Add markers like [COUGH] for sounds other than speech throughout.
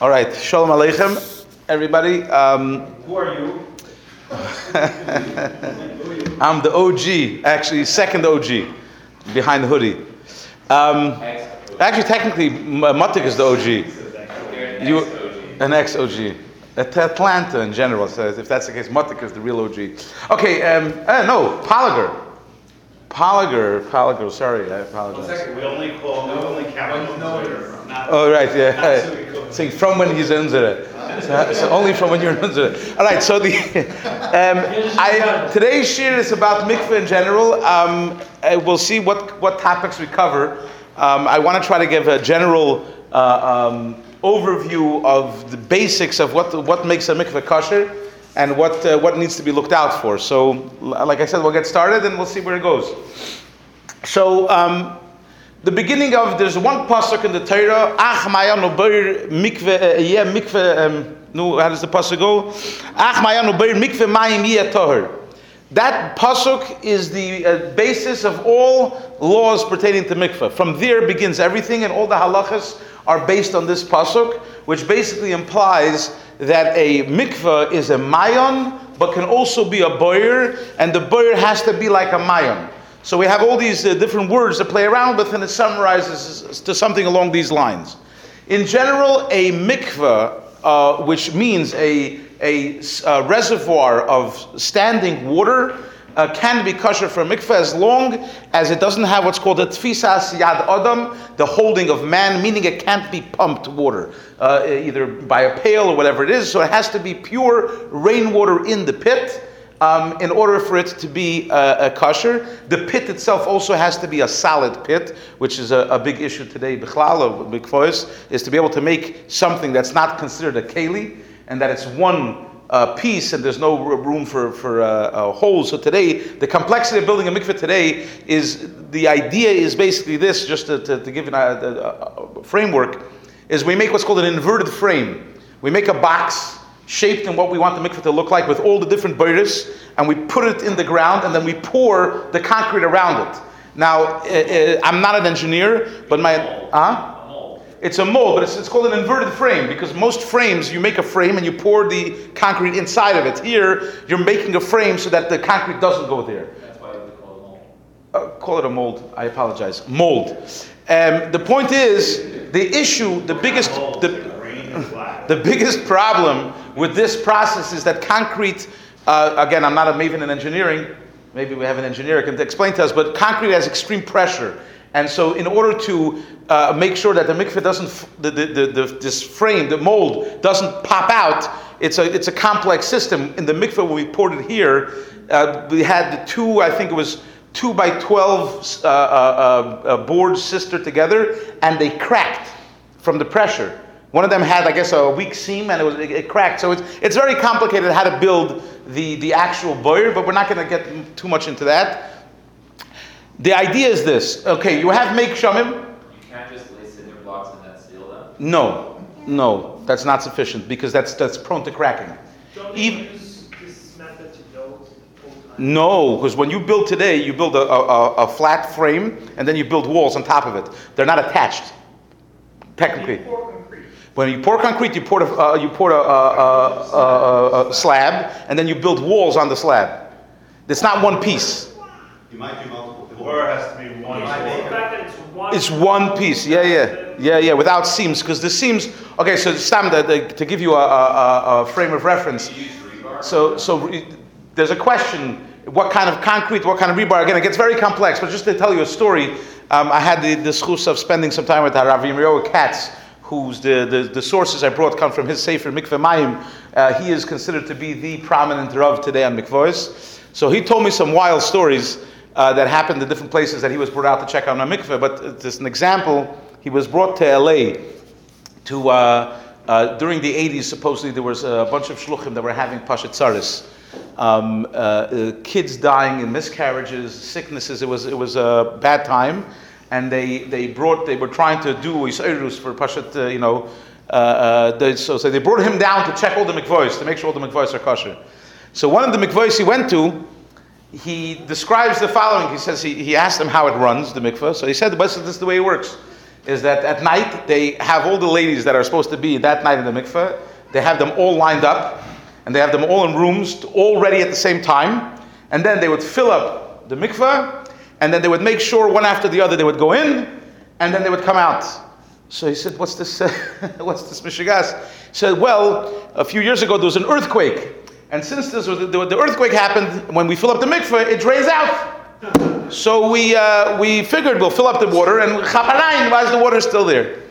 All right, Shalom Aleichem, everybody. Um, Who are you? [LAUGHS] I'm the OG, actually, second OG behind the hoodie. Um, actually, technically, M- Matik is the OG. You, an ex OG. At Atlanta in general says, if that's the case, Matik is the real OG. Okay, um, uh, no, Poliger. Poliger, Poliger, sorry, I apologize. We only call, we only count on Twitter. Not- Oh, right, yeah. Suvikov. [LAUGHS] Saying from when he's unzere. So, so only from when you're in unzere. All right, so the [LAUGHS] um, I, today's shiur is about mikveh in general. Um, uh, we'll see what, what topics we cover. Um, I want to try to give a general uh, um, overview of the basics of what, what makes a mikveh kosher and what, uh, what needs to be looked out for. So, like I said, we'll get started and we'll see where it goes. So, um, the beginning of there's one pasuk in the Torah. Ach maya no ber mikve uh, yeah mikve. Um, no, how does the pasuk go? Ach maya no ber mikve mayim yeh toher. That pasuk is the uh, basis of all laws pertaining to mikveh. From there begins everything, and all the halachas are based on this pasuk, which basically implies that a mikveh is a mayon, but can also be a boyer, and the boyer has to be like a mayon. So we have all these uh, different words to play around with, and it summarizes to something along these lines. In general, a mikveh, uh, which means a uh, reservoir of standing water, uh, can be kosher for a mikveh as long as it doesn't have what's called a tfisas yad adam, the holding of man, meaning it can't be pumped water, uh, either by a pail or whatever it is. So it has to be pure rainwater in the pit um, in order for it to be uh, a kosher. The pit itself also has to be a solid pit, which is a, a big issue today. Bichlal of mikvois is to be able to make something that's not considered a keli and that it's one. Uh, piece and there's no room for for uh, uh, holes. So today, the complexity of building a mikveh today is the idea is basically this. Just to, to, to give an, a, a, a framework, is we make what's called an inverted frame. We make a box shaped in what we want the mikveh to look like with all the different beiris, and we put it in the ground, and then we pour the concrete around it. Now, uh, uh, I'm not an engineer, but my huh? It's a mold, but it's, it's called an inverted frame because most frames you make a frame and you pour the concrete inside of it. Here, you're making a frame so that the concrete doesn't go there. That's why we call it a mold. Uh, call it a mold. I apologize. Mold. Um, the point is, the issue, the biggest, the, Green and black. the biggest problem with this process is that concrete, uh, again, I'm not a maven in engineering, maybe we have an engineer who can explain to us, but concrete has extreme pressure. And so, in order to uh, make sure that the mikveh doesn't, f- the, the, the, the, this frame, the mold, doesn't pop out, it's a, it's a complex system. In the mikveh, when we poured it here, uh, we had the two, I think it was two by 12 uh, uh, uh, uh, boards sistered together, and they cracked from the pressure. One of them had, I guess, a weak seam and it was it, it cracked. So it's it's very complicated how to build the the actual boiler, but we're not going to get too much into that. The idea is this: okay, you have mei geshamim. You can't just lay cinder blocks and then seal them. No, no, that's not sufficient because that's that's prone to cracking. Don't Even- use this method to build? No, because when you build today, you build a, a, a- a flat frame and then you build walls on top of it. They're not attached, technically. You pour concrete. When you pour concrete, you pour a, uh, you pour a, a, a, a, a slab, and then you build walls on the slab. It's not one piece. You might do multiple. Or it has to be one. The floor. fact that it's one. It's one piece. Yeah, yeah, yeah, yeah. Without seams, because the seams. Okay, so Stam, the, the, to give you a, a, a frame of reference. You use rebar. So, so there's a question: what kind of concrete, what kind of rebar? Again, it gets very complex. But just to tell you a story, um, I had the, the schus of spending some time with Rav Yirmiyahu Katz, who's the, the, the sources I brought come from his sefer Mikveh Mayim. Uh, he is considered to be the prominent Rav today on mikvahs. So he told me some wild stories uh, that happened in different places that he was brought out to check on a mikveh. But just an example, he was brought to LA to uh, uh, during the 80s supposedly there was a bunch of shluchim that were having pashat tzaris um, uh, uh, kids dying in miscarriages sicknesses it was it was a bad time and they they brought they were trying to do isairus for pashat uh, you know uh, uh, so, so they brought him down to check all the mikvahs to make sure all the mikvahs are kosher so one of the mikvahs he went to he describes the following. He says he, he asked them how it runs, the mikveh. So he said, this is the way it works. is that at night they have all the ladies that are supposed to be that night in the mikveh, they have them all lined up, and they have them all in rooms, all ready at the same time, and then they would fill up the mikveh, and then they would make sure one after the other they would go in, and then they would come out. So he said, "What's this? [LAUGHS] what's this mishigas?" He said, "Well, a few years ago there was an earthquake, and since this was, the, the earthquake happened, when we fill up the mikveh, it drains out. So we uh, we figured we'll fill up the water, and why is the water still there?"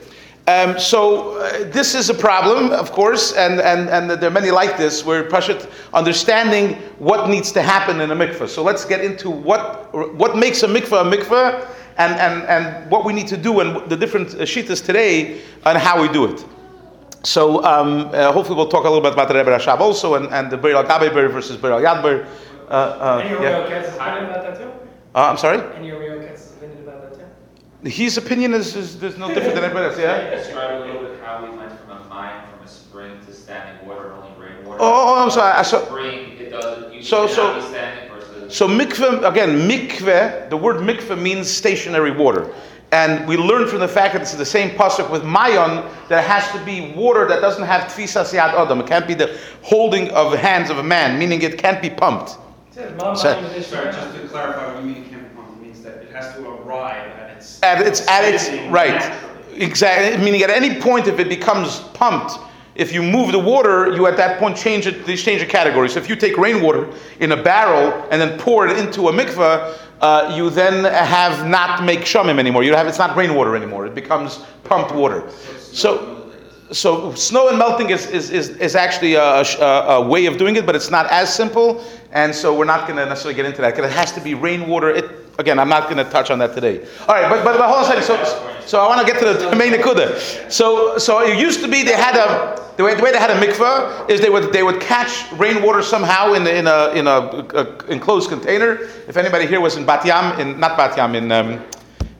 Um, so uh, this is a problem, of course, and, and, and there are many like this, where Pashat understanding what needs to happen in a mikveh. So let's get into what what makes a mikveh a mikveh, and, and, and what we need to do, and the different shitas today, and how we do it. So um, uh, hopefully we'll talk a little bit about the Rebbe Rashab also, and, and the Beir al Gabe versus Beir al Yad Beir. Uh, uh, And your yeah. real kids opinion about that too? Uh, I'm sorry. His opinion is, is, is no different than everybody else. Yeah. Describe a little bit how we went from a mine, from a spring to standing water, only rainwater. Oh, oh, I'm sorry. I saw- Spring, it doesn't, you So- cannot so- be standing versus. So mikveh again, mikveh. The word mikveh means stationary water, and we learn from the fact that it's the same pasuk with mayon that it has to be water that doesn't have tfisas yad adam. It can't be the holding of the hands of a man, meaning it can't be pumped. Mom, So- mom, this Sorry, just to clarify what you mean it can't be pumped, it means that it has to arrive at its. At its at its right, naturally. exactly. Meaning at any point, if it becomes pumped. If you move the water, you at that point change it. They change the category. So if you take rainwater in a barrel and then pour it into a mikveh, uh, you then have not mei geshamim anymore. You have it's not rainwater anymore. It becomes pumped water. So, so snow and melting is, is, is, is actually a, a, a way of doing it, but it's not as simple. And so we're not going to necessarily get into that because it has to be rainwater. It, again, I'm not going to touch on that today. All right, but, but, but hold on a second. So, so I want to get to the [LAUGHS] main nikuda. So, so it used to be they had a the way, the way they had a mikveh is they would they would catch rainwater somehow in, in a in a, a enclosed container. If anybody here was in Bat Yam, in not Bat Yam, in um,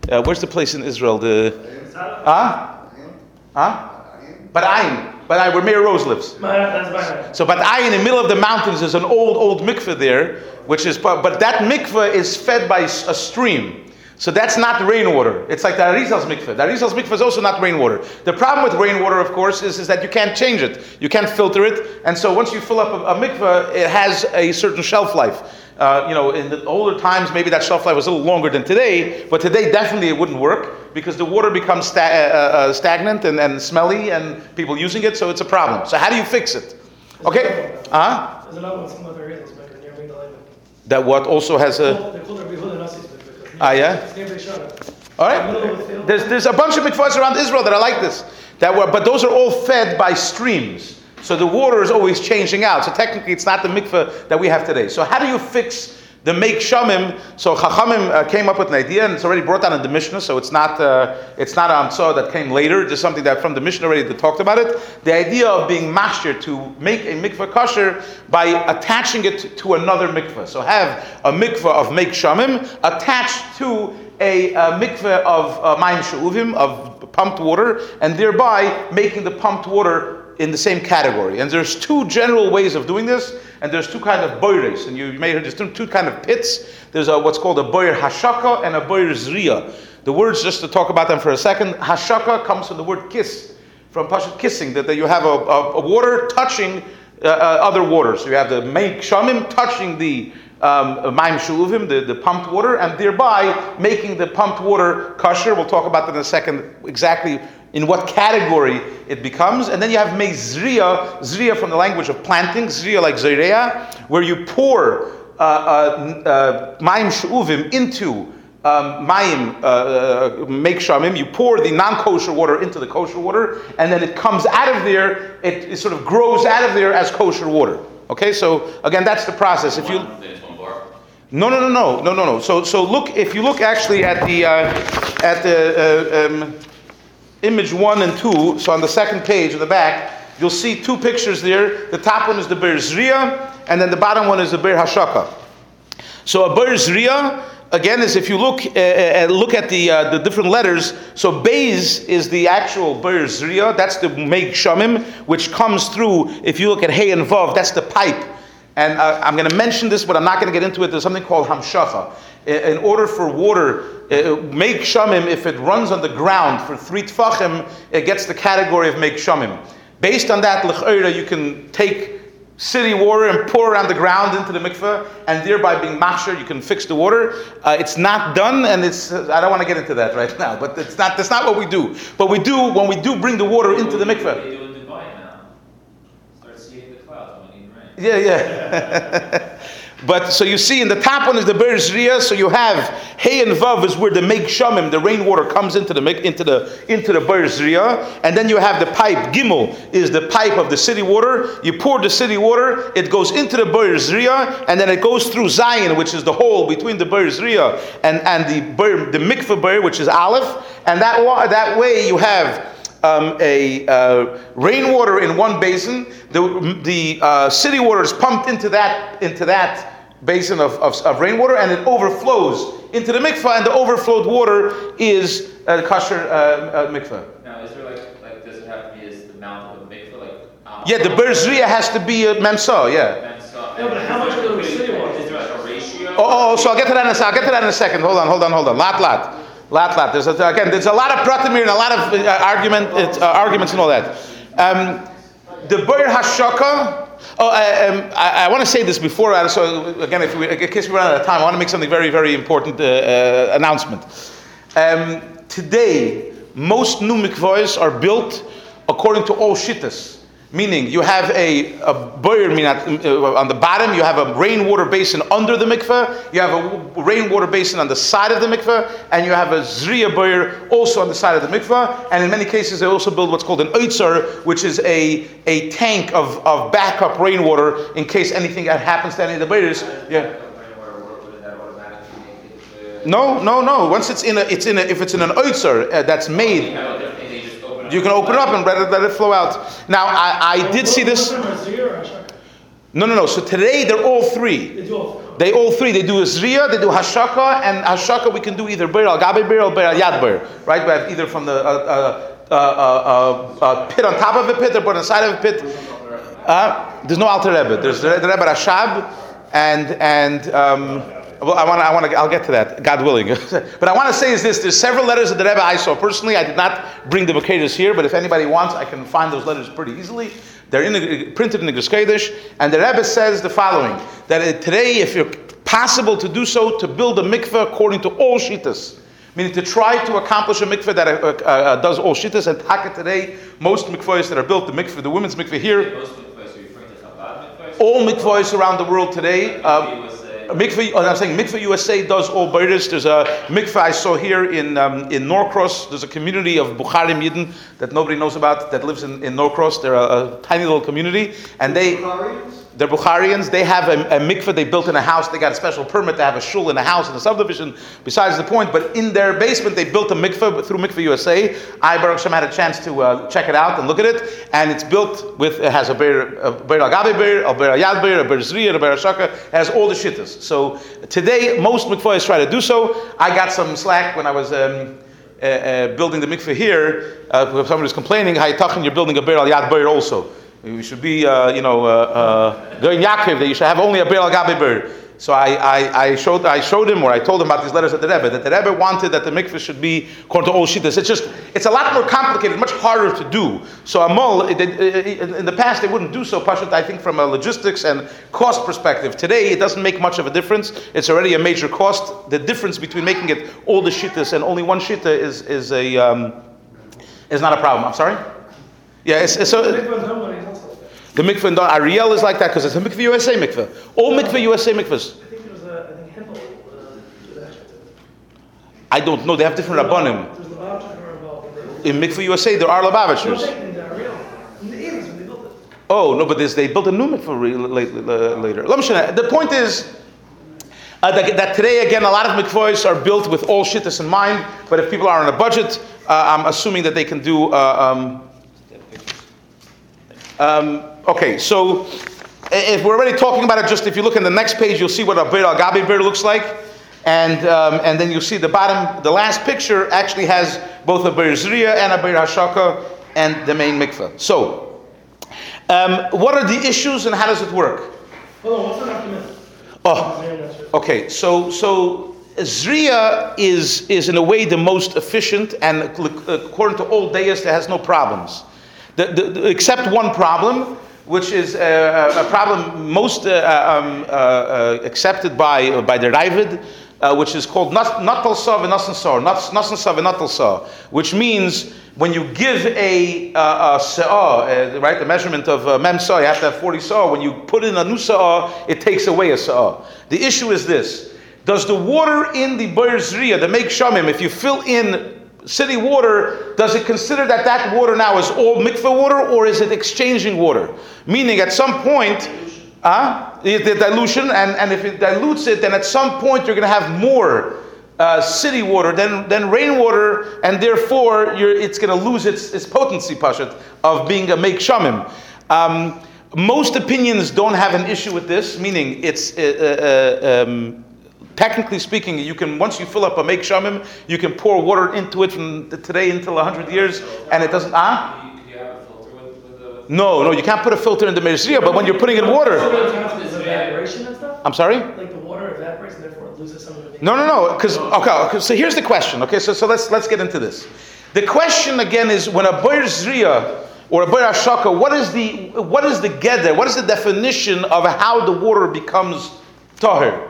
uh, where's the place in Israel? The huh? Huh? Bat Ayin, Bat Ayin, where Mayor Rose lives. So, but I in the middle of the mountains there's an old, old mikveh there, which is, but, but that mikveh is fed by a stream. So that's not rainwater. It's like the Arizal's mikveh. The Arizal's mikveh is also not rainwater. The problem with rainwater, of course, is, is that you can't change it. You can't filter it. And so once you fill up a, a mikveh, it has a certain shelf life. Uh, you know, in the older times, maybe that shelf life was a little longer than today, but today definitely it wouldn't work because the water becomes sta- uh, uh, stagnant and, and smelly and people using it, so it's a problem. So how do you fix it? Okay? There's another one, some other reasons, but near me. That what also has a. They call it Behud and Asis, but because. Ah, yeah? It's near Beishara. All right. of the field. There's, there's a bunch of mikvahs around Israel that are like this. That were, but those are all fed by streams. So the water is always changing out. So technically, it's not the mikvah that we have today. So how do you fix the mei geshamim? So Chachamim uh, came up with an idea, and it's already brought down in the Mishnah. So it's not uh, it's not a Amtsah that came later. Just something that from the Mishnah already that talked about it. The idea of being mashir to make a mikvah kosher by attaching it to another mikvah. So have a mikvah of mei geshamim attached to a, uh mikveh of uh, mayim of pumped water, and thereby making the pumped water in the same category. And there's two general ways of doing this, and there's two kind of boires, and you may hear there's two, kind of pits. There's a, what's called a boir hashaka and a boir zriya. The words, just to talk about them for a second, hashaka comes from the word kiss, from Pashut kissing, that, that you have a, a, a water touching uh, uh, other waters. So you have the mei geshamim touching the um, Maim Shuluvim, the, the pumped water, and thereby making the pumped water kosher. We'll talk about that in a second, exactly in what category it becomes. And then you have Mezriya, Zriya from the language of planting, Zriya like Zriya, where you pour uh, uh, uh, Maim Shuluvim into um, mayim, uh, mei geshamim, you pour the non-kosher water into the kosher water, and then it comes out of there, it, it sort of grows out of there as kosher water. Okay, so again, that's the process. If you Then it's one bar. no, no, no, no, no, no, no. So, so look. If you look actually at the uh, at the uh, um, image one and two, so on the second page in the back, you'll see two pictures there. The top one is the Ber Zriya, and then the bottom one is the Ber Hashaka. So a Ber Zriya, again, is if you look uh, uh, look at the uh, the different letters. So Beis is the actual Ber Zriya. That's the Meg Shamim, which comes through. If you look at Hey and Vav, that's the pipe. And uh, I'm going to mention this, but I'm not going to get into it. There's something called Hamshacha. i- in order for water, uh, mei geshamim, if it runs on the ground for three tfachim, it gets the category of mei geshamim. Based on that, l'chayra, you can take city water and pour around the ground into the mikveh, and thereby being machsher, you can fix the water. Uh, it's not done, and it's I don't want to get into that right [LAUGHS] now, but it's not that's not what we do. But we do when we do bring the water into the mikveh. They do in Dubai now. Start seeing the clouds when we need rain. Yeah, yeah. [LAUGHS] but so you see, in the top one is the Ria. So you have Hey and Vav is where the mei geshamim, the rainwater comes into the into the into the Ria, and then you have the pipe Gimel is the pipe of the city water. You pour the city water, it goes into the Ria, and then it goes through Zayin, which is the hole between the Ria and and the Ber, the mikveh Ber, which is Aleph, and that that way you have um, a uh, rainwater in one basin. The, the uh, city water is pumped into that into that basin of, of, of rainwater, and it overflows into the mikvah. And the overflowed water is uh, kosher uh, uh, mikvah. Now, is there like, like, does it have to be as the mount of the mikveh, like? um, Yeah, the berzriya has to be a memsa. Yeah. Then so- Yeah, but how much of the city water? Is there like a ratio? Oh, oh, oh, so I'll get to that in a second. I'll get to that in a second. Hold on, hold on, hold on. Lot, lot, lot, lot. There's a, again, there's a lot of pratim here and a lot of uh, argument, uh, arguments and all that. Um, the Beir Hashaka. Oh, I, um, I, I want to say this before. uh, So again, if we, in case we run out of time, I want to make something very, very important uh, uh, announcement. Um, today, most new mikvahs are built according to all shittas. Meaning, you have a, a boyer, uh, on the bottom, you have a rainwater basin under the mikveh, you have a rainwater basin on the side of the mikveh, and you have a zriya boyer also on the side of the mikveh. And in many cases, they also build what's called an oitzer, which is a, a tank of, of backup rainwater in case anything happens to any of the boyers. Yeah. No, no, no. Once it's in a, it's in a, if it's in an oitzer uh, that's made, you can open it up and let it, let it flow out. Now, I, I did see this. No, no, no. So today they're all three. They all. Three. They do Zriya, they do Hashaka, and Hashaka we can do either Bir al Gabi Bir or al Yad Bir. Right? We have either from the uh, uh, uh, uh, uh, pit on top of a pit or on the side of a pit. Uh, there's no Alter Rebbe. There's the the Rebbe Rashab, and and um, well, I want to I want to I'll get to that, God willing. [LAUGHS] but I want to say is this: there's several letters of the Rebbe I saw personally. I did not bring the Makedis here, but if anybody wants, I can find those letters pretty easily. They're in the, printed in the Geskedish, and the Rebbe says the following: that uh, today, if you're possible to do so, to build a mikveh according to all shittas. Meaning to try to accomplish a mikveh that uh, uh, uh, does all shittas and taka today, most mikvahs that are built, the mikveh, the women's mikveh here, Most mikvahs, are you to Chabad mikvahs? all mikvahs around the world today. Uh, mikveh, oh, I'm saying Mikveh USA does all Beiris. There's a mikveh I saw here in um, in Norcross. There's a community of Bukharim Yidden that nobody knows about that lives in, in Norcross. They're a, a tiny little community, and they they're Bukharians. They have a, a mikveh they built in a house. They got a special permit to have a shul in a house in a subdivision. Besides the point, but in their basement they built a mikveh through Mikveh USA. I Baruch Hashem had a chance to uh, check it out and look at it, and it's built with it has a beir a beir al gabi beir, a beir al yad beir, a beir zriya, a beir shaka. It has all the shittas. So today most mikvahs try to do so. I got some slack when I was. Um, uh, uh, building the mikveh here, uh, somebody was complaining, "Haytachin, you're building a beir al yad beir also." We should be, uh, you know, uh, uh, going Yaakov that you should have only a beir al gabi beir. So I, I, I showed I showed him or I told him about these letters of the Rebbe that the Rebbe wanted that the mikveh should be according to all shittas. It's just it's a lot more complicated, much harder to do. So Amol it- it- in the past they wouldn't do so. Pashut, I think from a logistics and cost perspective. Today it doesn't make much of a difference. It's already a major cost. The difference between making it all the shittas and only one shitta is is a um, is not a problem. I'm sorry. Yeah, it's, it's so. The mikveh in Ariel is like that because it's a mikveh USA mikveh. All mikveh USA mikvehs. I think there was a, I think Himmel, did that. I don't know. They have different rabbanim. There's the Lubavitchers who are involved. In mikveh USA, there are No, Lubavitchers. in the Ariel, in the 80s when they built. Oh no, but there's, they built a new mikveh later. Let me show you. The point is. Uh, that, that today again a lot of mikvahs are built with all shittas in mind, but if people are on a budget, uh, I'm assuming that they can do. Uh, um, um, okay, so if we're already talking about it, just if you look in the next page, you'll see what a beir al gabi beir looks like, and um, and then you'll see the bottom, the last picture actually has both a beir zriya and a beir hashaka and the main mikveh. So, um, what are the issues and how does it work? Hold on, what's? Oh, Zir and Hashaka. Okay, so so Zriya is, is in a way the most efficient, and according to all deists, it has no problems. The, the, the- except one problem, which is uh, a problem most uh, um, uh, uh, accepted by, by the Raavad, uh, which is called Natal Sav and Nasan Sar, and Natal which means when you give a, uh, a sa'ah, uh, right, the measurement of uh, mem sa'ah, you have to have 40 sa'ah. When you put in a new sa'ah, it takes away a sa'ah. The issue is this. Does the water in the Beir Zriya, the mei geshamim, if you fill in city water, does it consider that that water now is all mikveh water or is it exchanging water? Meaning at some point, uh, the dilution, and, and if it dilutes it, then at some point you're going to have more uh, city water than, than rainwater, and therefore it's going to lose its, its potency, Pashat, of being a mei geshamim. Um, most opinions don't have an issue with this, meaning it's uh, uh, um, technically speaking, you can once you fill up a mei geshamim, you can pour water into it from today until hundred years, and it doesn't. Ah, Do you, do you have a filter with, with the? no, no, you can't put a filter in the meizriya, but when you're putting in water, what happens is evaporation and stuff? I'm sorry. Like the water evaporates and therefore it loses some of the. No, no, no. Because okay, so here's the question. Okay, so so let's let's get into this. The question again is when a boyer zriya or a boyer ashaka, what is the what is the gather? What is the definition of how the water becomes tahir?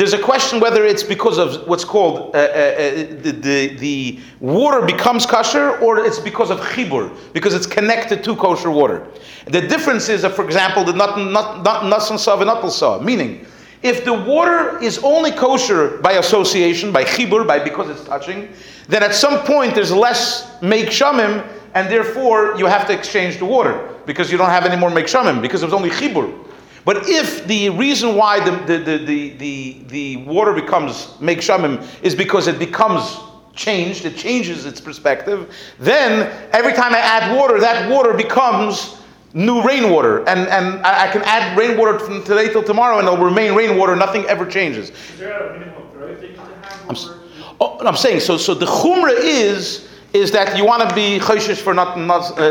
There's a question whether it's because of what's called uh, uh, uh, the, the the water becomes kosher or it's because of chibur because it's connected to kosher water. The difference is, that, for example, the not not nasan sav and sav, meaning. If the water is only kosher by association, by chibur, by because it's touching, then at some point there's less mei geshamim, and therefore you have to exchange the water because you don't have any more mei geshamim because it was only chibur. But if the reason why the, the, the, the, the, the water becomes mei geshamim is because it becomes changed, it changes its perspective, then every time I add water, that water becomes new rainwater. And, and I, I can add rainwater from today till tomorrow and it'll remain rainwater, nothing ever changes. Is there a minimum growth that you can have? I'm, oh, I'm saying, so, so the chumrah is, is that you want to be chayshish for not, not, uh,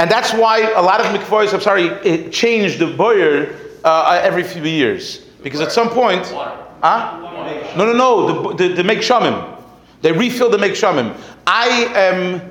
and that's why a lot of mikvahs, I'm sorry, it changed the boyer uh, every few years. Because at some point, huh? No, no, no, the, the, the mei geshamim. They refill the mei geshamim. I am,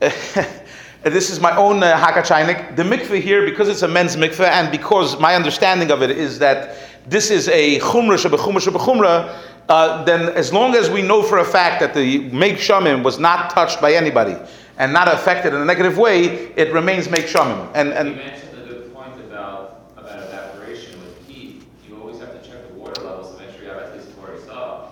[LAUGHS] this is my own uh, hakachainik. The mikveh here, because it's a men's mikveh, and because my understanding of it is that this is a chumrah shebechumrah shebechumrah, uh, then as long as we know for a fact that the mei geshamim was not touched by anybody and not affected in a negative way, it remains mei geshamim. And, and You mentioned a good point about, about evaporation with heat. You always have to check the water levels to make sure you have at least forty saw.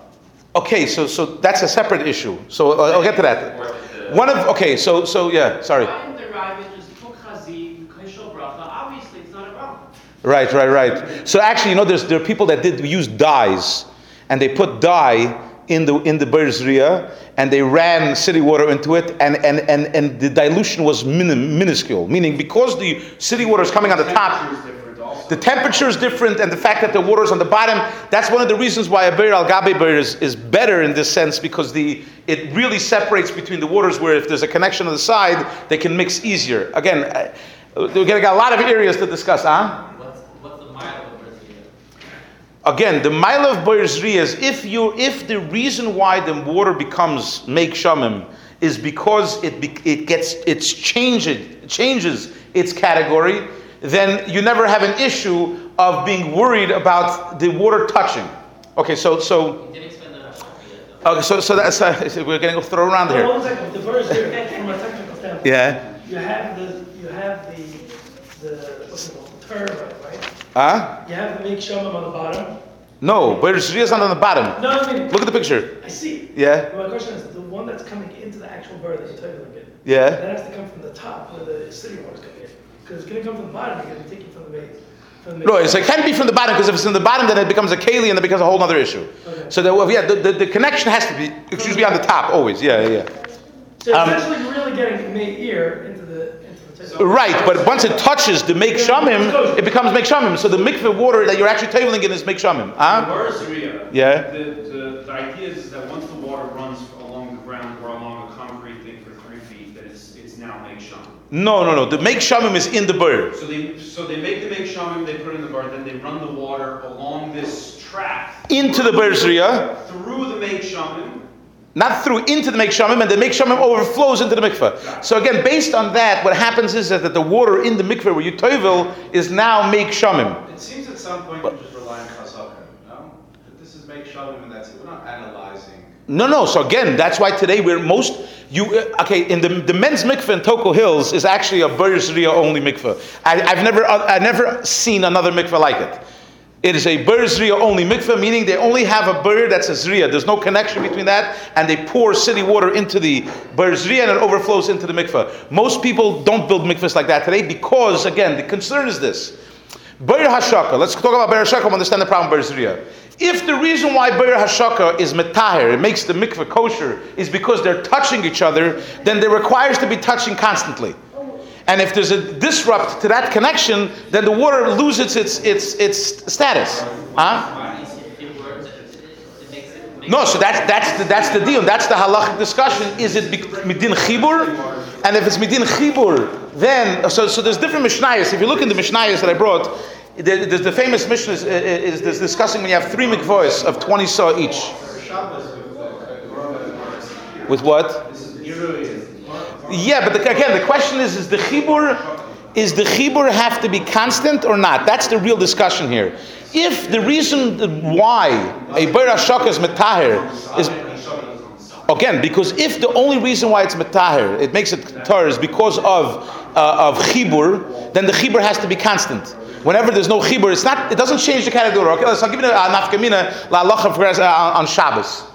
okay, so so that's a separate issue. So uh, I'll get to that. One of okay, so so yeah, sorry. Why in the Rabbit just took Chazit, Kishel Obviously, it's not a problem. Right, right, right. So actually, you know, there's there are people that did use dyes, and they put dye in the in the Berzria, and they ran city water into it, and and and, and the dilution was minim, minuscule. Meaning, because the city water is coming on the top, Temperature is different also. the temperature is different, and the fact that the water is on the bottom. That's one of the reasons why a beir al gabe beir is, is better in this sense because the it really separates between the waters. Where if there's a connection on the side, they can mix easier. Again, uh, we're gonna get a lot of areas to discuss, huh? What's, what's the mile of Brazil? Again, the mile of Berzri is if you if the reason why the water becomes mei geshamim is because it it gets it's changed changes its category, then you never have an issue of being worried about the water touching. Okay, so so You didn't explain that how yet, though. okay, so so that's uh, [LAUGHS] we're gonna throw around here. one second, the verse from a technical standpoint. Yeah. You have the, you have the, the, what's it called, the right? Huh? You have the mei geshamim on the bottom. No, Berzri is not on the bottom. No, I mean, Look at the picture. I see. Yeah. My question is, the one that's coming into the actual bird that you're talking about, Yeah. that has to come from the top where the city water's coming in. Because it's gonna come from the bottom, you're gonna take it from the base. from the- No, so it can't be from the bottom because if it's in the bottom, then it becomes a keli and it becomes a whole other issue. Okay. So that, well, yeah, the, the, the connection has to be, excuse me, on the top always. Yeah, yeah, yeah. So um, essentially, you're really getting ear the, table. Right, but once it touches the mei geshamim, it becomes mei geshamim. So the mikveh water that you're actually tabling in is mei geshamim. The Huh? Yeah. The, the, the idea is that once the water runs along the ground or along a concrete thing for three feet, that it's, it's now make shun. No, no, no. The mei geshamim is in the bird. So they, so they make the mei geshamim, they put it in the bar, then they run the water along this track Into the Berzriya, through the mei geshamim. Not through, into the mei geshamim, and the mei geshamim overflows into the mikveh. So again, based on that, what happens is that the water in the mikveh where you toivel is now mei geshamim. It seems at some point you just rely on chazaka, no? That this is make shalom and that's it. We're not analyzing. No, no. So again, that's why today we're most you uh, okay in the the men's mikveh in Toco Hills is actually a Berzriya only mikveh. I, I've never uh, I've never seen another mikveh like it. It is a Berzriya only mikveh, meaning they only have a bird that's a zriya. There's no connection between that, and they pour city water into the Berzriya and it overflows into the mikveh. Most people don't build mikvehs like that today because, again, the concern is this. Beir Hashaka, let's talk about Beir Hashaka, understand the problem Beir Zriya. If the reason why Beir Hashaka is metahir, it makes the mikveh kosher, is because they're touching each other, then they requires to be touching constantly. And if there's a disrupt to that connection, then the water loses its its its status. Huh? No, so that's that's the, that's the deal. That's the halachic discussion. Is it midin chibur? And if it's midin chibur, then so so there's different mishnayos. If you look in the mishnayos that I brought, there- there's the famous mishnah is, is, is discussing when you have three mikvahs of twenty saw each. With what? Yeah, but the, again, the question is: Is the chibur, is the chibur have to be constant or not? That's the real discussion here. If the reason why a ber is metahir is again because if the only reason why it's metahir, it makes it tar is because of uh, of chibur, then the chibur has to be constant. Whenever there's no chibur, it's not. It doesn't change the category. Okay, let's I'll give you a nafkamina la uh, on Shabbos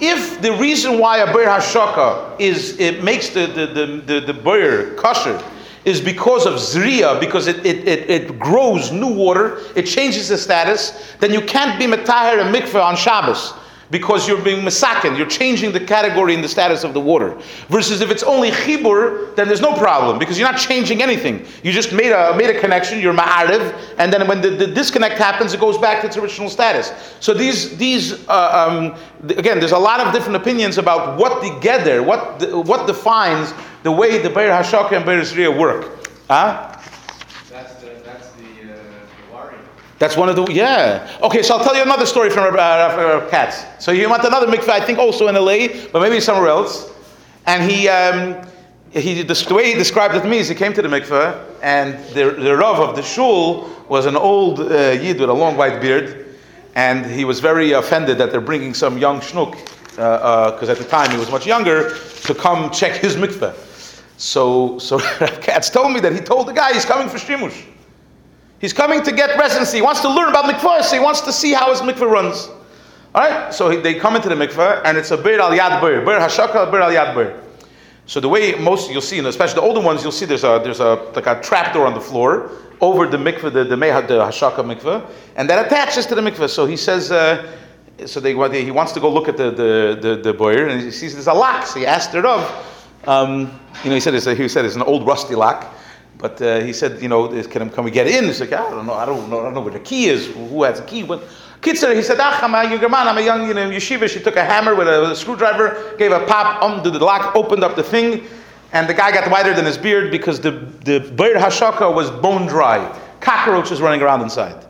if the reason why a ber hashaka is it makes the the the the, the kosher is because of zriya, because it, it, it, it grows new water, it changes the status, then you can't be metahir and mikveh on Shabbos. Because you're being misakin, you're changing the category and the status of the water. Versus if it's only chibur, then there's no problem because you're not changing anything. You just made a made a connection, you're ma'ariv, and then when the, the disconnect happens, it goes back to its original status. So these these uh, um, again, there's a lot of different opinions about what the gather, what the, what defines the way the Beir Hashaka and Beir Zriya work. Huh? That's the, that's the, uh, the worry. That's one of the yeah. Okay, so I'll tell you another story from uh, uh, Katz. So you want another mikveh, I think also in LA, but maybe somewhere else. And he um, he the, way he described it to me is he came to the mikveh and the the rav of the shul was an old uh, yid with a long white beard, and he was very offended that they're bringing some young schnook because at the time he was much younger to come check his mikveh. So so [LAUGHS] Katz told me that he told the guy he's coming for shimush. He's coming to get residency. He wants to learn about mikvah. So he wants to see how his mikvah runs. All right. So he, they come into the mikvah, and it's a bir al yad bir, bir hashaka, bir al yad bir. So the way most you'll see, especially the older ones, you'll see there's a there's a like a trap door on the floor over the mikvah, the the, meha, the hashaka mikvah, and that attaches to the mikvah. So he says. Uh, so they, he wants to go look at the the the, the boyer, and he sees there's a lock. So he asked the Rav, um, you know, he said it's a, he said it's an old rusty lock. But uh, he said, you know, can, can we get in? He's like, I don't know, I don't know, I don't know where the key is. Who has the key? But Kitzer, he said, Ach, I'm a younger man, I'm a young, you know, yeshiva. She took a hammer with a, with a screwdriver, gave a pop, undid the lock, opened up the thing, and the guy got whiter than his beard because the the bird hashaka was bone dry, cockroaches running around inside.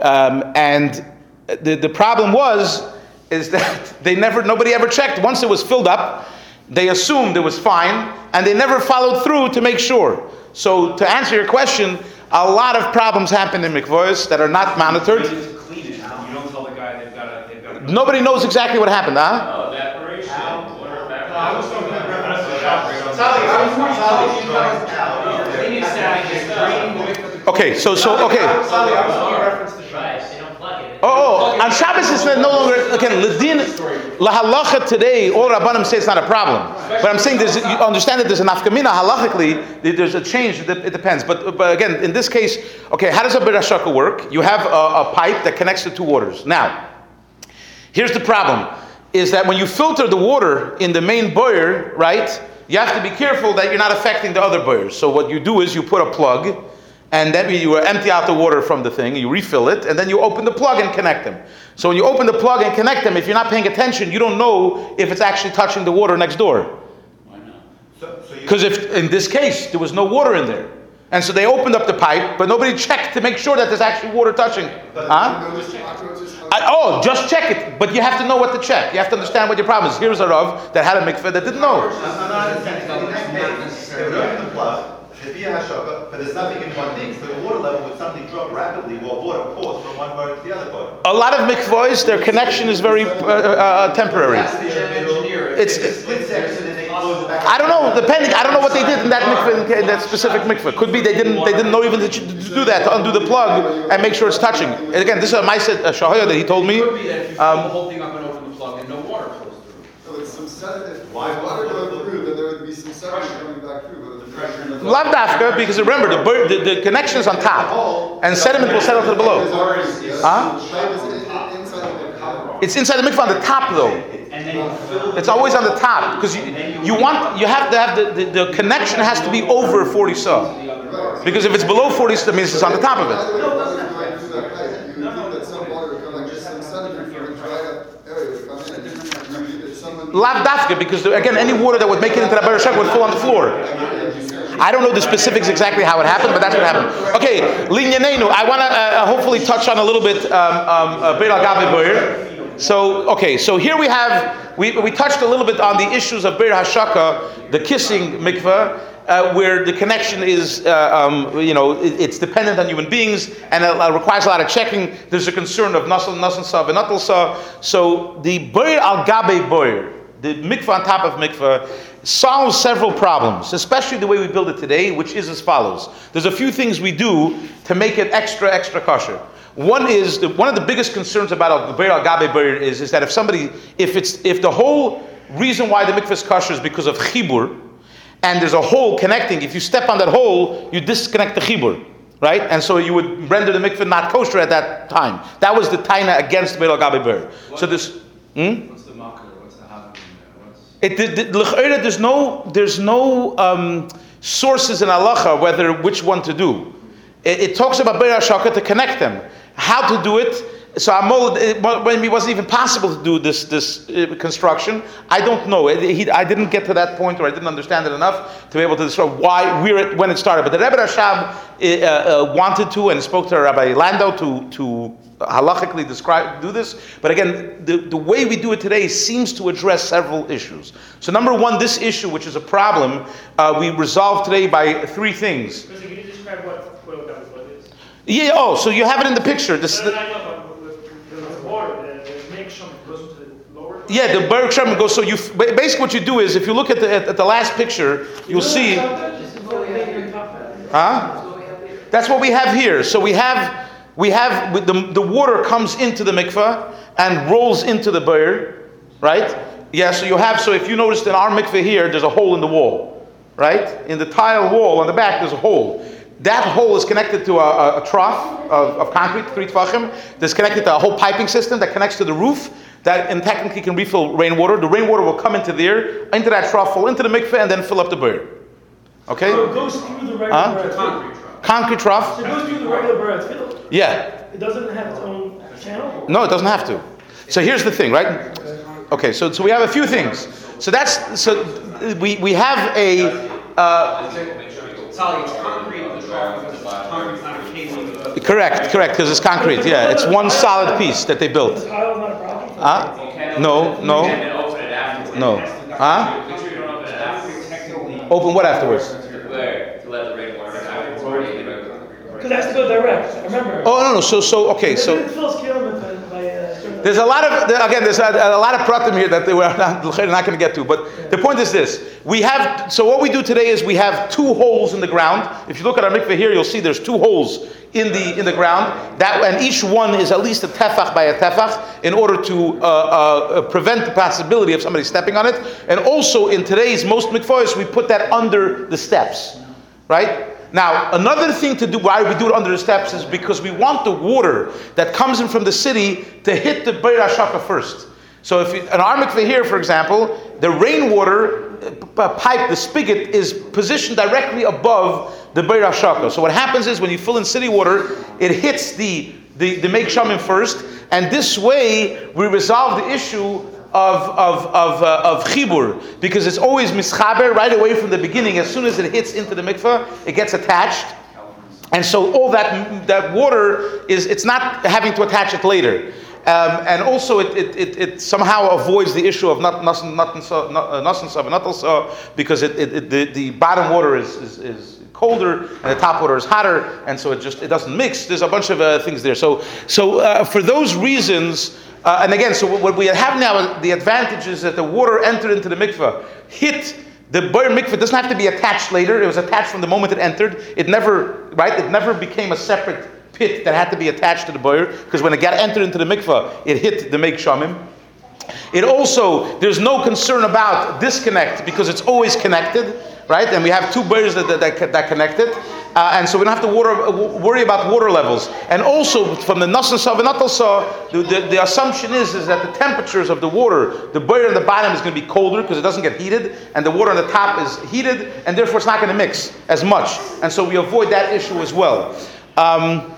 Um, and the, the problem was is that [LAUGHS] they never nobody ever checked. Once it was filled up, they assumed it was fine, and they never followed through to make sure. So to answer your question, a lot of problems happen in mikvahs that are not monitored. To clean it, you don't tell the guy they've got to, they've got to. Nobody knows exactly what happened, huh? Oh, evaporation, water evaporation. I was talking about Sally, I was, Sally, you know, He needs to Okay, so so okay. On Shabbos it's no longer again. Ledin lahalacha today. All Rabbanim say it's not a problem, but I'm saying there's. You understand that there's an afkamina halachically. There's a change. It depends, but but again, in this case, okay. How does a berashaka work? You have a, a pipe that connects the two waters. Now, here's the problem: is that when you filter the water in the main boiler, right? You have to be careful that you're not affecting the other boilers. So what you do is you put a plug, and then you empty out the water from the thing, you refill it, and then you open the plug and connect them. So when you open the plug and connect them, if you're not paying attention, you don't know if it's actually touching the water next door. So, so Because if in this case there was no water in there, and so they opened up the pipe, but nobody checked to make sure that there's actually water touching. Huh? I, oh, just check it. But you have to know what to check. You have to understand what your problem is. Here's a Rav that had a mikveh that didn't know. They would open the plug, there'd be a but there's nothing in one thing, so the water level would suddenly drop rapidly while water pours from one boat to the other boat. A lot of mikvahs, their connection is very uh, uh, temporary. That's the gem engineer. It's- It's a split section and then it closes back. I don't know. Depending, I don't know what they did in that mikveh, in that specific mikveh. Could be they didn't, they didn't know even to do that to undo the plug and make sure it's touching. And again, this is a Maisa uh, Shahaya that he told me. It could be that if you Um, fill the whole thing up and open the plug and no water flows through. So it's some sediment, if water going through, then there would be some sediment coming back through, Lav dafka, because remember the, bur- the the connection is on top, and sediment will settle to the below. Huh? It's inside the mikvah on the top though. It's always on the top because you, you want you have to have the, the, the connection has to be over 40 saw. Because if it's below 40 saw, it means it's on the top of it. the way, water going through that pipe, you think that some water would come, like just some sediment from a dried up area would come in. You would- if someone- Lav dafka because again any water that would make it into the barashak would fall on the floor. I don't know the specifics exactly how it happened, but that's what happened. Okay, linyanenu. I want to uh, hopefully touch on a little bit um, um, uh, Beir. So okay, so here we have we, we touched a little bit on the issues of Beir Hashaka, the kissing mikveh. Uh, where the connection is, uh, um, you know, it- it's dependent on human beings and it uh, requires a lot of checking. There's a concern of nasal sa, venatal sa. So the boir al gabe the mikvah on top of mikvah solves several problems, especially the way we build it today, which is as follows. There's a few things we do to make it extra, extra kosher. One is the, one of the biggest concerns about the al gabe boir is, is that if somebody, if it's if the whole reason why the mikvah is kosher is because of chibur, and there's a hole connecting. If you step on that hole, you disconnect the chibur, right? And so you would render the mikveh not kosher at that time. That was the taina against Beir Gabi Ber. So this. Hmm? What's the makar, what's the having It, the, there's no, there's no um, sources in halacha whether which one to do. It, it talks about Beir Hashaka to connect them. How to do it? So it, when it wasn't even possible to do this this uh, construction, I don't know. It, he, I didn't get to that point, or I didn't understand it enough to be able to describe why where it, when it started. But the Rebbe Rashab uh, uh, wanted to and spoke to Rabbi Landau to to halachically describe do this. But again, the, the way we do it today seems to address several issues. So number one, this issue, which is a problem, uh, we resolve today by three things. Chris, can you describe what oil that was is? Yeah. Oh, so you have it in the picture. This. No, no, I know, but with, with the water, the, the make sure it goes into the lower. Yeah, the Baruch Sherman goes. So you basically what you do is, if you look at the at, at the last picture, you'll see. Huh? That's what we have here. So we have we have the the water comes into the mikveh and rolls into the beir, right? Yeah. So you have. So if you noticed in our mikveh here, there's a hole in the wall, right? In the tile wall on the back, there's a hole. That hole is connected to a, a, a trough of, of concrete, three tvachim. That's connected to a whole piping system that connects to the roof. That and technically can refill rainwater. The rainwater will come into there, into that trough, fall into the mikveh, and then fill up the beir. Okay. So it goes through the regular Huh? Concrete. Concrete trough. So it goes through the regular bird fiddle. Yeah. It doesn't have its own channel. No, it doesn't have to. So here's the thing, right? Okay, so, so we have a few things. So that's so we, we have a uh, Sally, it's concrete, the truck, because concrete's not a casing. but- correct, correct, because it's concrete. Yeah, it's one solid piece that they The built. tile's not a problem. Huh? You No, no. And then open it afterwards. No. Huh? Make sure you don't open it afterwards. Open what afterwards? Because it has to go direct. I remember. Oh no no. So so okay. So It fills Kalim by, by uh, There's a lot of again. There's a, a lot of pratim here that they were [LAUGHS] not, not going to get to. But the point is this: we have. So what we do today is we have two holes in the ground. If you look at our mikveh here, you'll see there's two holes in the in the ground. That and each one is at least a tefach by a tefach in order to uh, uh, prevent the possibility of somebody stepping on it. And also in today's most mikvahs, we put that under the steps, right? Now, another thing to do, why we do it under the steps, is because we want the water that comes in from the city to hit the Beir HaShaka first. So if you, an our mikveh here, for example, the rainwater uh, pipe, the spigot, is positioned directly above the Beir HaShaka. So what happens is when you fill in city water, it hits the, the, the make shaman first, and this way we resolve the issue of of of uh, of chibur because it's always mischaber right away from the beginning. As soon as it hits into the mikveh, it gets attached. And so all that that water is it's not having to attach it later. Um, and also, it, it, it, it somehow avoids the issue of not nasan sav and natal because it, it, it, the, the bottom water is, is, is colder and the top water is hotter, and so it just it doesn't mix. There's a bunch of uh, things there. So so uh, for those reasons, uh, and again, so what we have now, the advantage is that the water entered into the mikveh, hit the boyer mikveh doesn't have to be attached later. It was attached from the moment it entered. It never, right? It never became a separate pit that had to be attached to the boyer because when it got entered into the mikveh, it hit the mei geshamim. It also, there's no concern about disconnect because it's always connected, right? And we have two boyers that, that, that, connect it. Uh, and so we don't have to water, worry about water levels. And also, from the Nasan saw, the, the, the, assumption is, is that the temperatures of the water, the boiler on the bottom is going to be colder because it doesn't get heated, and the water on the top is heated, and therefore it's not going to mix as much. And so we avoid that issue as well. Um,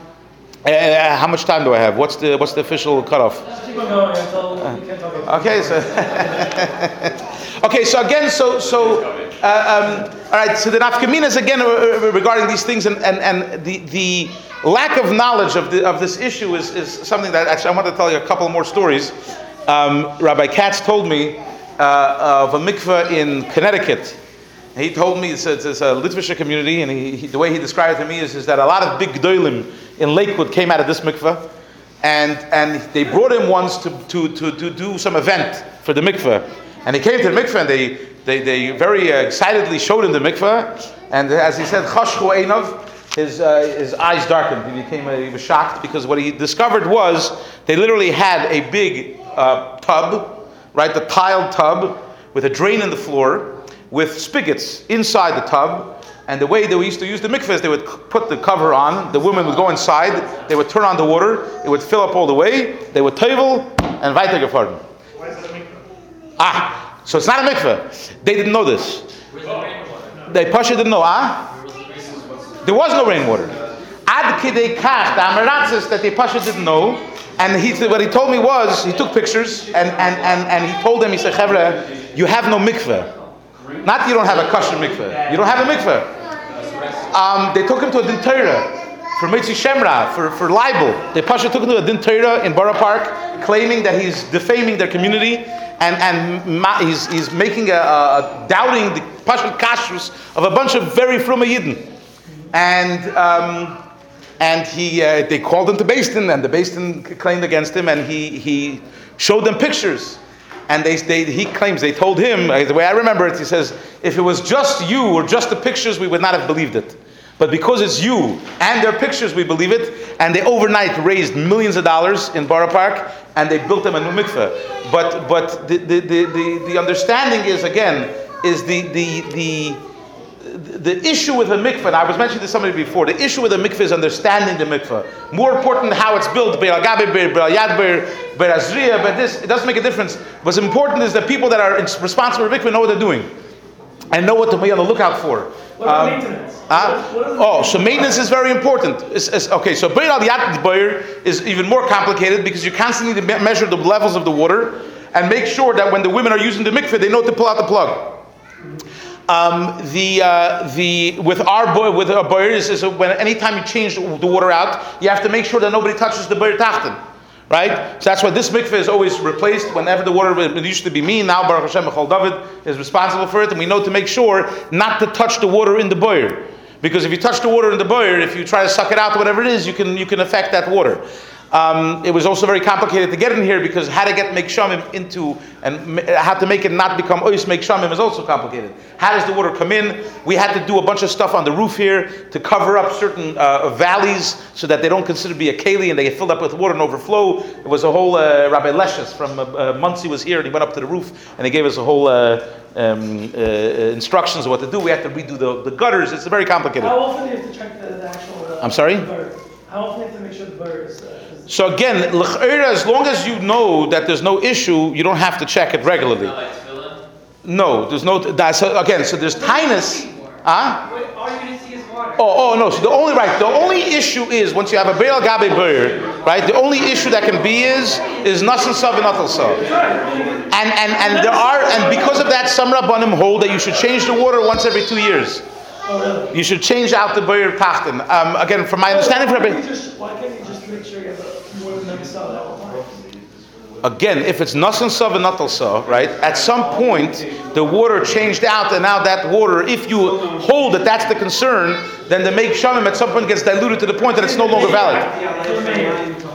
uh, how much time do I have? What's the what's the official cutoff? Just keep on going until we can't talk Okay, so [LAUGHS] okay, so again, so so uh, um, all right. So the nafkaminas again uh, uh, regarding these things and and, and the the lack of knowledge of the, of this issue is, is something that actually I want to tell you a couple more stories. Um, Rabbi Katz told me uh, of a mikveh in Connecticut. He told me it's a, it's a Litvish community, and he, he, the way he described it to me is, is that a lot of big gedolim in Lakewood came out of this mikveh, and, and they brought him once to, to, to, to do some event for the mikveh. And he came to the mikveh, and they, they, they very excitedly showed him the mikveh, and as he said, Chashchu Einov, his, uh, his eyes darkened. He became he was shocked because what he discovered was they literally had a big uh, tub, right, the tiled tub with a drain in the floor, with spigots inside the tub. And the way that they used to use the mikvahs, they would put the cover on, the women would go inside, they would turn on the water, it would fill up all the way, they would table and weitergefahren. Why is that a mikveh? Ah, so it's not a mikveh. They didn't know this. The? They Pasha didn't know, ah? There was no rainwater. Ad kidei kach, the Amaratzis that the Pasha didn't know, and he, what he told me was, he took pictures, and, and, and, and he told them, he said, Chevra, you have no mikveh. Not you don't have a kosher mikveh. You don't have a mikveh. Um, they took him to a din Torah for motzi shem ra, for, for libel. They Pasha took him to a din Torah in Borough Park, claiming that he's defaming their community and, and ma- he's, he's making a, a, doubting the Pasha kashrus of a bunch of very fruma Yidden. And um, and he uh, they called him to Basin, and the Basin claimed against him, and he he showed them pictures. And they, they, he claims they told him, uh, the way I remember it, he says, if it was just you or just the pictures, we would not have believed it. But because it's you and their pictures, we believe it. And they overnight raised millions of dollars in Borough Park and they built them a new mikveh. But, but the, the, the, the, the understanding is, again, is the, the, the, the issue with a mikveh, I was mentioning to somebody before, the issue with a mikveh is understanding the mikveh. More important how it's built, Be'er Agabe, Be'er Yad, Be'er but this, it doesn't make a difference. What's important is that people that are responsible for mikveh know what they're doing and know what to be on the lookout for. What about Um, maintenance? uh, What- what is oh, so maintenance is very important. It's, it's- okay, so Be'er Al Yad Be'er is even more complicated because you constantly need to me- measure the levels of the water and make sure that when the women are using the mikveh, they know to pull out the plug. Um, the uh, the with our boy with our boyers is when anytime you change the water out, you have to make sure that nobody touches the boyer tachten, right? So that's why this mikveh is always replaced whenever the water it used to be me. Now Baruch Hashem Echol David is responsible for it, and we know to make sure not to touch the water in the boyer, because if you touch the water in the boyer, if you try to suck it out, whatever it is, you can you can affect that water. Um, it was also very complicated to get in here because how to get mei geshamim into and how to make it not become ois mei geshamim is also complicated. How does the water come in? We had to do a bunch of stuff on the roof here to cover up certain uh, valleys so that they don't consider to be a keli and they get filled up with water and overflow. It was a whole uh, Rabbi Leshes from uh, uh, Monsey was here and he went up to the roof and he gave us a whole uh, um, uh, instructions of what to do. We had to redo the, the gutters. It's very complicated. How often do you have to check the, the actual? Uh, I'm sorry? bird? How often do you have to make sure the bird is? Is So again, l'ch'era, as long as you know that there's no issue, you don't have to check it regularly. Not like tefillin? No, there's no. That's again. So there's tinus. Huh? Wait, are you gonna see see his water. Oh, oh no. So the only right, the only issue is once you have a Beil Gabe Beir, right? The only issue that can be is is Nasan Sav and Natal Sav. And and and there are and because of that, some Rabbanim hold that you should change the water once every two years. Oh, really? You should change out the Beir Tachten. Um, again, from my understanding, Why from can't you just, why can't you just make sure you have again, if it's Nasan Sav and Natal Sav, right? At some point, the water changed out, and now that water, if you hold that that's the concern, then the mei geshamim at some point gets diluted to the point that it's no longer valid.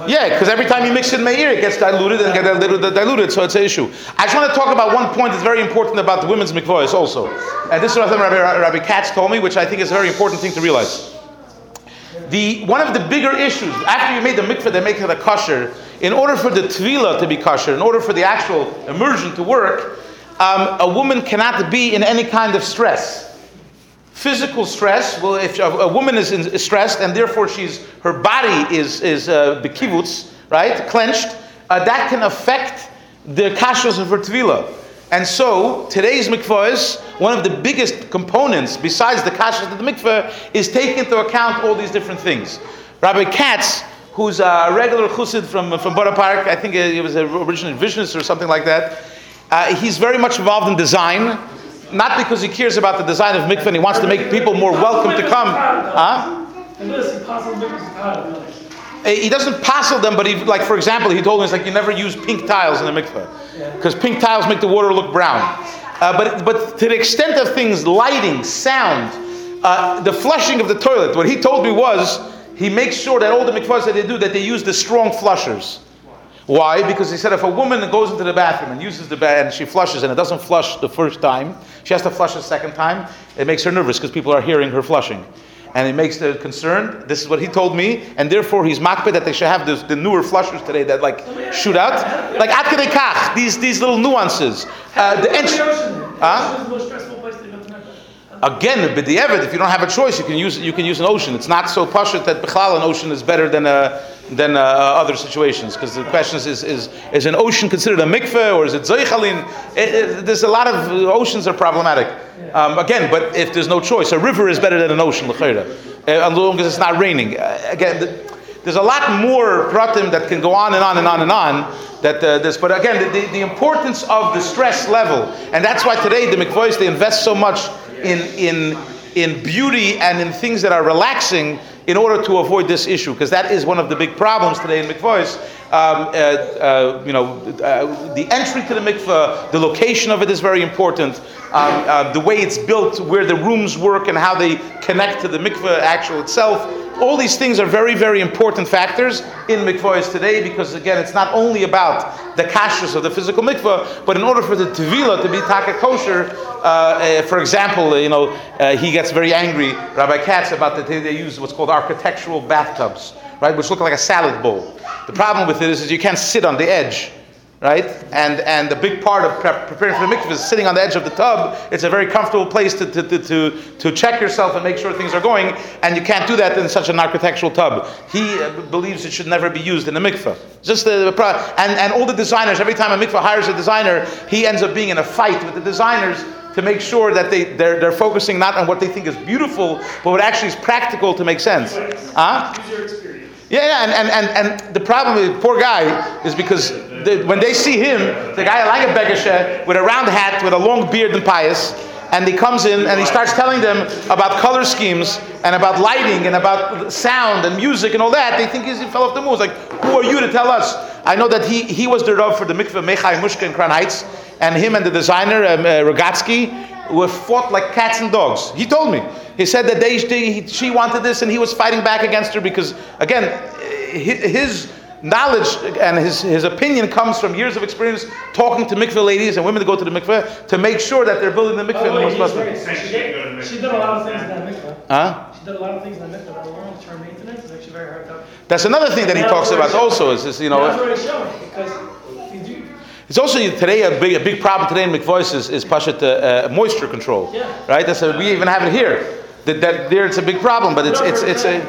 Yeah, because every time you mix it in meir, it gets diluted and gets diluted, diluted, so it's an issue. I just want to talk about one point that's very important about the women's mikvahs also. And this is what Rabbi, Rabbi Katz told me, which I think is a very important thing to realize. The, one of the bigger issues, after you made the mikveh, they make it a kosher. In order for the tvila to be kosher, in order for the actual immersion to work, um, a woman cannot be in any kind of stress physical stress. Well, if a, woman is, in, is stressed and therefore she's her body is is uh, bekivutz, right, clenched, uh, that can affect the kashas of her tvila. And so today's mikvah is one of the biggest components, besides the kashas of the mikvah, is take into account all these different things. Rabbi Katz, who's a regular chussid from from Borough Park, I think he was originally visionist or something like that. Uh, he's very much involved in design not because he cares about the design of mikveh and he wants to make people more welcome to come. Huh? And listen, possible difference is hard, really. He doesn't passel them, but he, like for example, he told me it's like you never use pink tiles in the mikveh because pink tiles make the water look brown. Uh, but but to the extent of things, lighting, sound, uh, the flushing of the toilet. What he told me was he makes sure that all the mikvahs that they do that they use the strong flushers. Why? Because he said if a woman goes into the bathroom and uses the bath and she flushes and it doesn't flush the first time, she has to flush a second time. It makes her nervous because people are hearing her flushing. And it makes her concerned. This is what he told me, and therefore he's makbid that they should have this, the newer flushers today that like shoot out, like at kedei kach, these these little nuances. Uh, the entry- ocean? Huh? The ocean is the most stressful place to go to Mecca. Again, the evid, if you don't have a choice, you can use you can use an ocean. It's not so pashut that bichlal an ocean is better than a, than uh, other situations. Because the question is, is, is is an ocean considered a mikveh or is it it- There's a lot of uh, oceans are problematic. Um, again, but if there's no choice, a river is better than an ocean, l'chayra, uh, as long as it's not raining. Uh, again. The, there's a lot more pratim that can go on and on and on and on. That uh, this, but again, the, the, the importance of the stress level, and that's why today the mikvahs they invest so much in in in beauty and in things that are relaxing in order to avoid this issue, because that is one of the big problems today in mikvahs. Um, uh, uh, you know, uh, the entry to the mikvah, the location of it is very important. Um, uh, the way it's built, where the rooms work, and how they connect to the mikvah actual itself. All these things are very, very important factors in mikvahs today because, again, it's not only about the kashrus of the physical mikvah, but in order for the tevila to be taka kosher, uh, uh, for example, you know, uh, he gets very angry, Rabbi Katz, about the they, use what's called architectural bathtubs, right, which look like a salad bowl. The problem with it is, is you can't sit on the edge right? And and the big part of prep, preparing for the mikvah is sitting on the edge of the tub. It's a very comfortable place to, to, to, to, to check yourself and make sure things are going, and you can't do that in such an architectural tub. He uh, believes it should never be used in a mikvah. Just the, pro- and and all the designers. Every time a mikvah hires a designer, he ends up being in a fight with the designers. To make sure that they, they're, they're focusing not on what they think is beautiful, but what actually is practical to make sense. Huh? User experience. Yeah, yeah, and, and, and, and the problem with poor guy is because the, when they see him, the guy like a beggar with a round hat, with a long beard and peyos, and he comes in and he starts telling them about color schemes and about lighting and about sound and music and all that, they think he fell off the moon. It's like, who are you to tell us? I know that he, he was the Rav for the mikveh Mei Chaya Mushka in Crown Heights, and him and the designer, um, uh, Rogatsky, were fought like cats and dogs. He told me. He said that they, they, he, she wanted this and he was fighting back against her because, again, hi- his knowledge and his, his opinion comes from years of experience talking to mikveh ladies and women that go to the mikveh to make sure that they're building the mikveh in the most he's possible. She did she did a lot of things in that mikvah. Huh? She did a lot of things in that mikvah that long-term maintenance. It's actually very hard to. That's another thing that he talks about also is, is you know, That's already showing because if you do. It's also today a big a big problem today in mikvaos is, is pashat uh, uh, moisture control. Yeah. Right. That's a, we even have it here. That, that there it's a big problem, but it's it's it's a.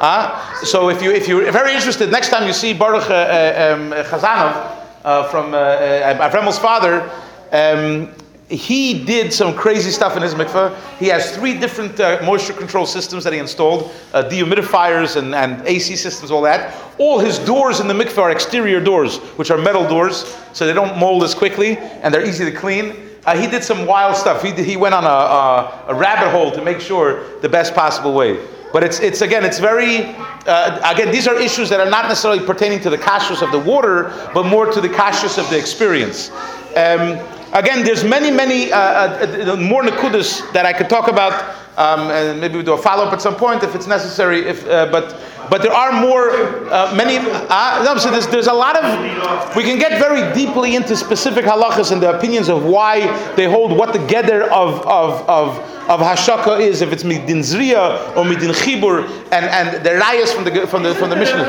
Uh, so if you if you're very interested, next time you see Baruch uh, uh, um, Chazanov uh, from uh, uh, Avremel's father. Um, he did some crazy stuff in his mikveh. He has three different uh, moisture control systems that he installed, uh, dehumidifiers and, and AC systems, all that. All his doors in the mikveh are exterior doors, which are metal doors, so they don't mold as quickly and they're easy to clean. Uh, he did some wild stuff. He, he went on a, a, a rabbit hole to make sure the best possible way. But it's, it's again, it's very, uh, again, these are issues that are not necessarily pertaining to the kashrus of the water, but more to the kashrus of the experience. Um, again, there's many, many uh, uh, more nakudas that I could talk about, um, and maybe we'll do a follow up at some point if it's necessary. If, uh, but, but there are more, uh, many, uh, no, so there's, there's a lot of, we can get very deeply into specific halachas and the opinions of why they hold what the geder of, of, of, of hashaka is, if it's midin zriya or midin chibur, and, and the rayas from the, from the, from the Mishnah.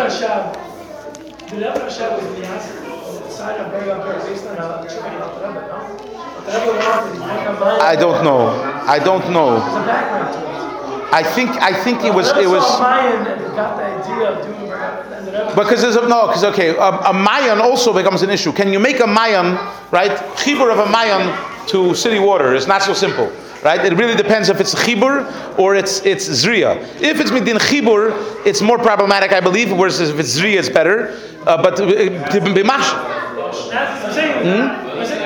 The Rebbe Rashab was the answer, side of bring based on a I don't know. I don't know. I think I think it was it was. Because there's a, no, because okay, a, a mayan also becomes an issue. Can you make a mayan, right? Chibur of a mayan to city water It's not so simple, right? It really depends if it's chibur or it's it's zriya. If it's midin chibur, it's more problematic, I believe. Whereas if it's zriya, it's better. Uh, but uh. Hmm?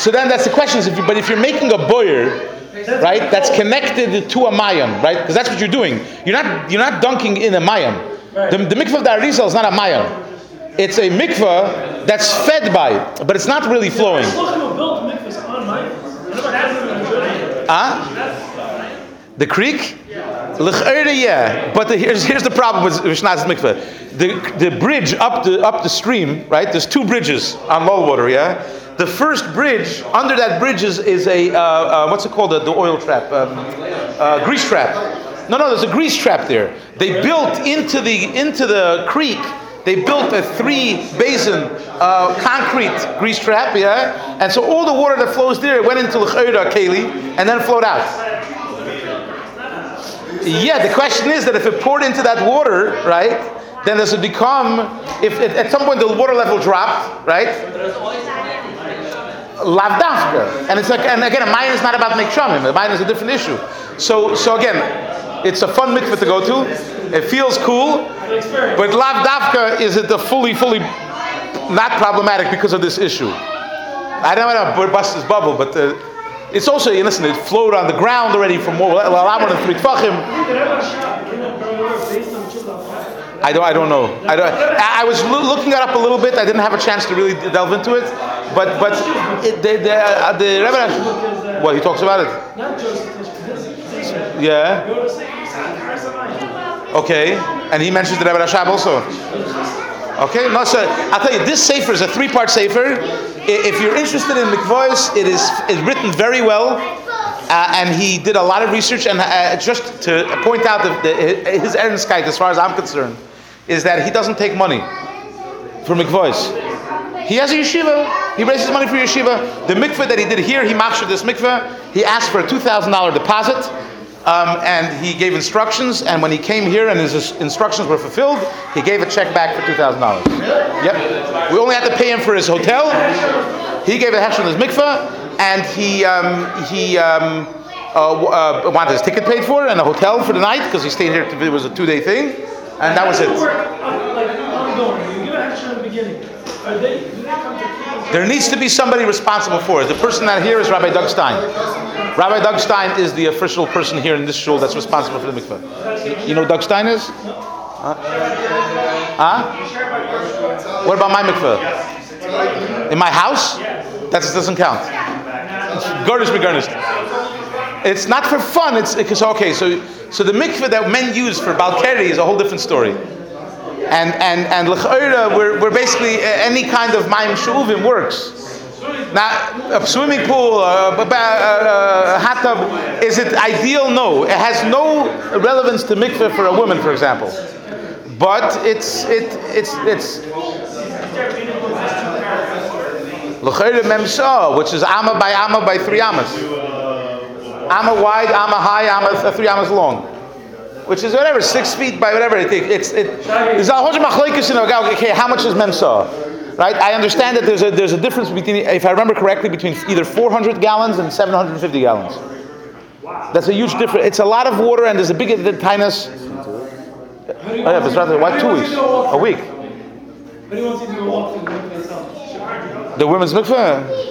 So then that's the question. Is if you, but if you're making a boyer, right, that's connected to a mayan, right? Because that's what you're doing. You're not you're not dunking in a mayan. The, the mikvah of the Arizal is not a mayan. It's a mikvah that's fed by, it, but it's not really flowing. Shluchim who built mikvahs on Mayan. The Rebbe has them in Germany. Huh? The creek? Yeah. But the, here's, here's the problem with Vishnaz mikveh. The, the bridge up the, up the stream, right? There's two bridges on low water, yeah? The first bridge, under that bridge is, is a, uh, uh, what's it called, the, the oil trap? Um, uh, grease trap. No, no, there's a grease trap there. They built into the, into the creek, they built a three basin uh, concrete grease trap, yeah? And so all the water that flows there went into L'ch'era Keli and then flowed out. Yeah, the question is that if it poured into that water, right, then does it become, if if at some point the water level dropped, right? Lavdafka. And it's like, and again, a mine is not about mei geshamim. A mine is a different issue. So, so again, it's a fun mikveh to go to. It feels cool, but lavdafka is it the fully, fully not problematic because of this issue. I don't want to bust this bubble, but uh, it's also, listen, it flowed on the ground already from more, a lot more than three tfachim. The Rebbe Rashab came well based on Chullah. I don't. I don't know. I don't. I, was loo- looking it up a little bit. I didn't have a chance to really delve into it, but but it, the the, uh, the Rebbe. Well, he talks about it. Yeah. Okay. And he mentions the Rebbe Rashab also. Okay. No, so I'll tell you, this sefer is a three-part sefer. If you're interested in mikvahs, it is it's written very well. Uh, and he did a lot of research. And uh, just to point out the, the, his as far as I'm concerned, is that he doesn't take money for mikvahs. He has a yeshiva. He raises money for yeshiva. The mikveh that he did here, he machshed this mikveh. He asked for a two thousand dollar deposit, um, and he gave instructions. And when he came here and his instructions were fulfilled, he gave a check back for two thousand dollars. Yep. We only had to pay him for his hotel. He gave a hesh on his mikveh, and he um, he. Um, uh, uh, wanted his ticket paid for and a hotel for the night because he stayed here. It was a two-day thing, and that was it. Are they, do they come to There needs to be somebody responsible for it. The person that here is Rabbi Doug Stein. Rabbi Doug Stein is the official person here in this shul that's responsible for the mikveh. You know Doug Stein is? Huh? Huh? What about my mikveh? In my house? That doesn't count. Garnish be garnished. It's not for fun. It's because okay. So so the mikveh that men use for baal keri is a whole different story. And and and we're, we're basically any kind of mayim she'uvim works. Now, a swimming pool, a, a, a, hot tub, is it ideal? No, it has no relevance to mikveh for a woman, for example. But it's it it's it's memsa, which is amma by amma by three ammas. Amma wide, amma high, amma three ammas long which is whatever, six feet by whatever. It, it's it. There's a whole bunch of machlokes okay, how much is memsa? right? I understand that there's a there's a difference between, if I remember correctly, between either 400 gallons and 750 gallons. That's a huge difference. It's a lot of water, and there's a big the tinus. Oh yeah, but it's rather why two weeks? A week. But he wants you to go walk through the mikveh itself. The women's mikveh.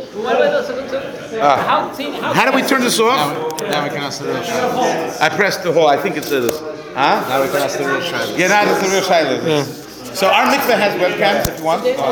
Ah. How, how. How do we turn this off? Now we can ask the real shayla. I pressed the hole. I think it's this. Huh? Now we can ask the real shayla. Yeah, now that's the real silence. So our mikveh has webcams if you want. Oh,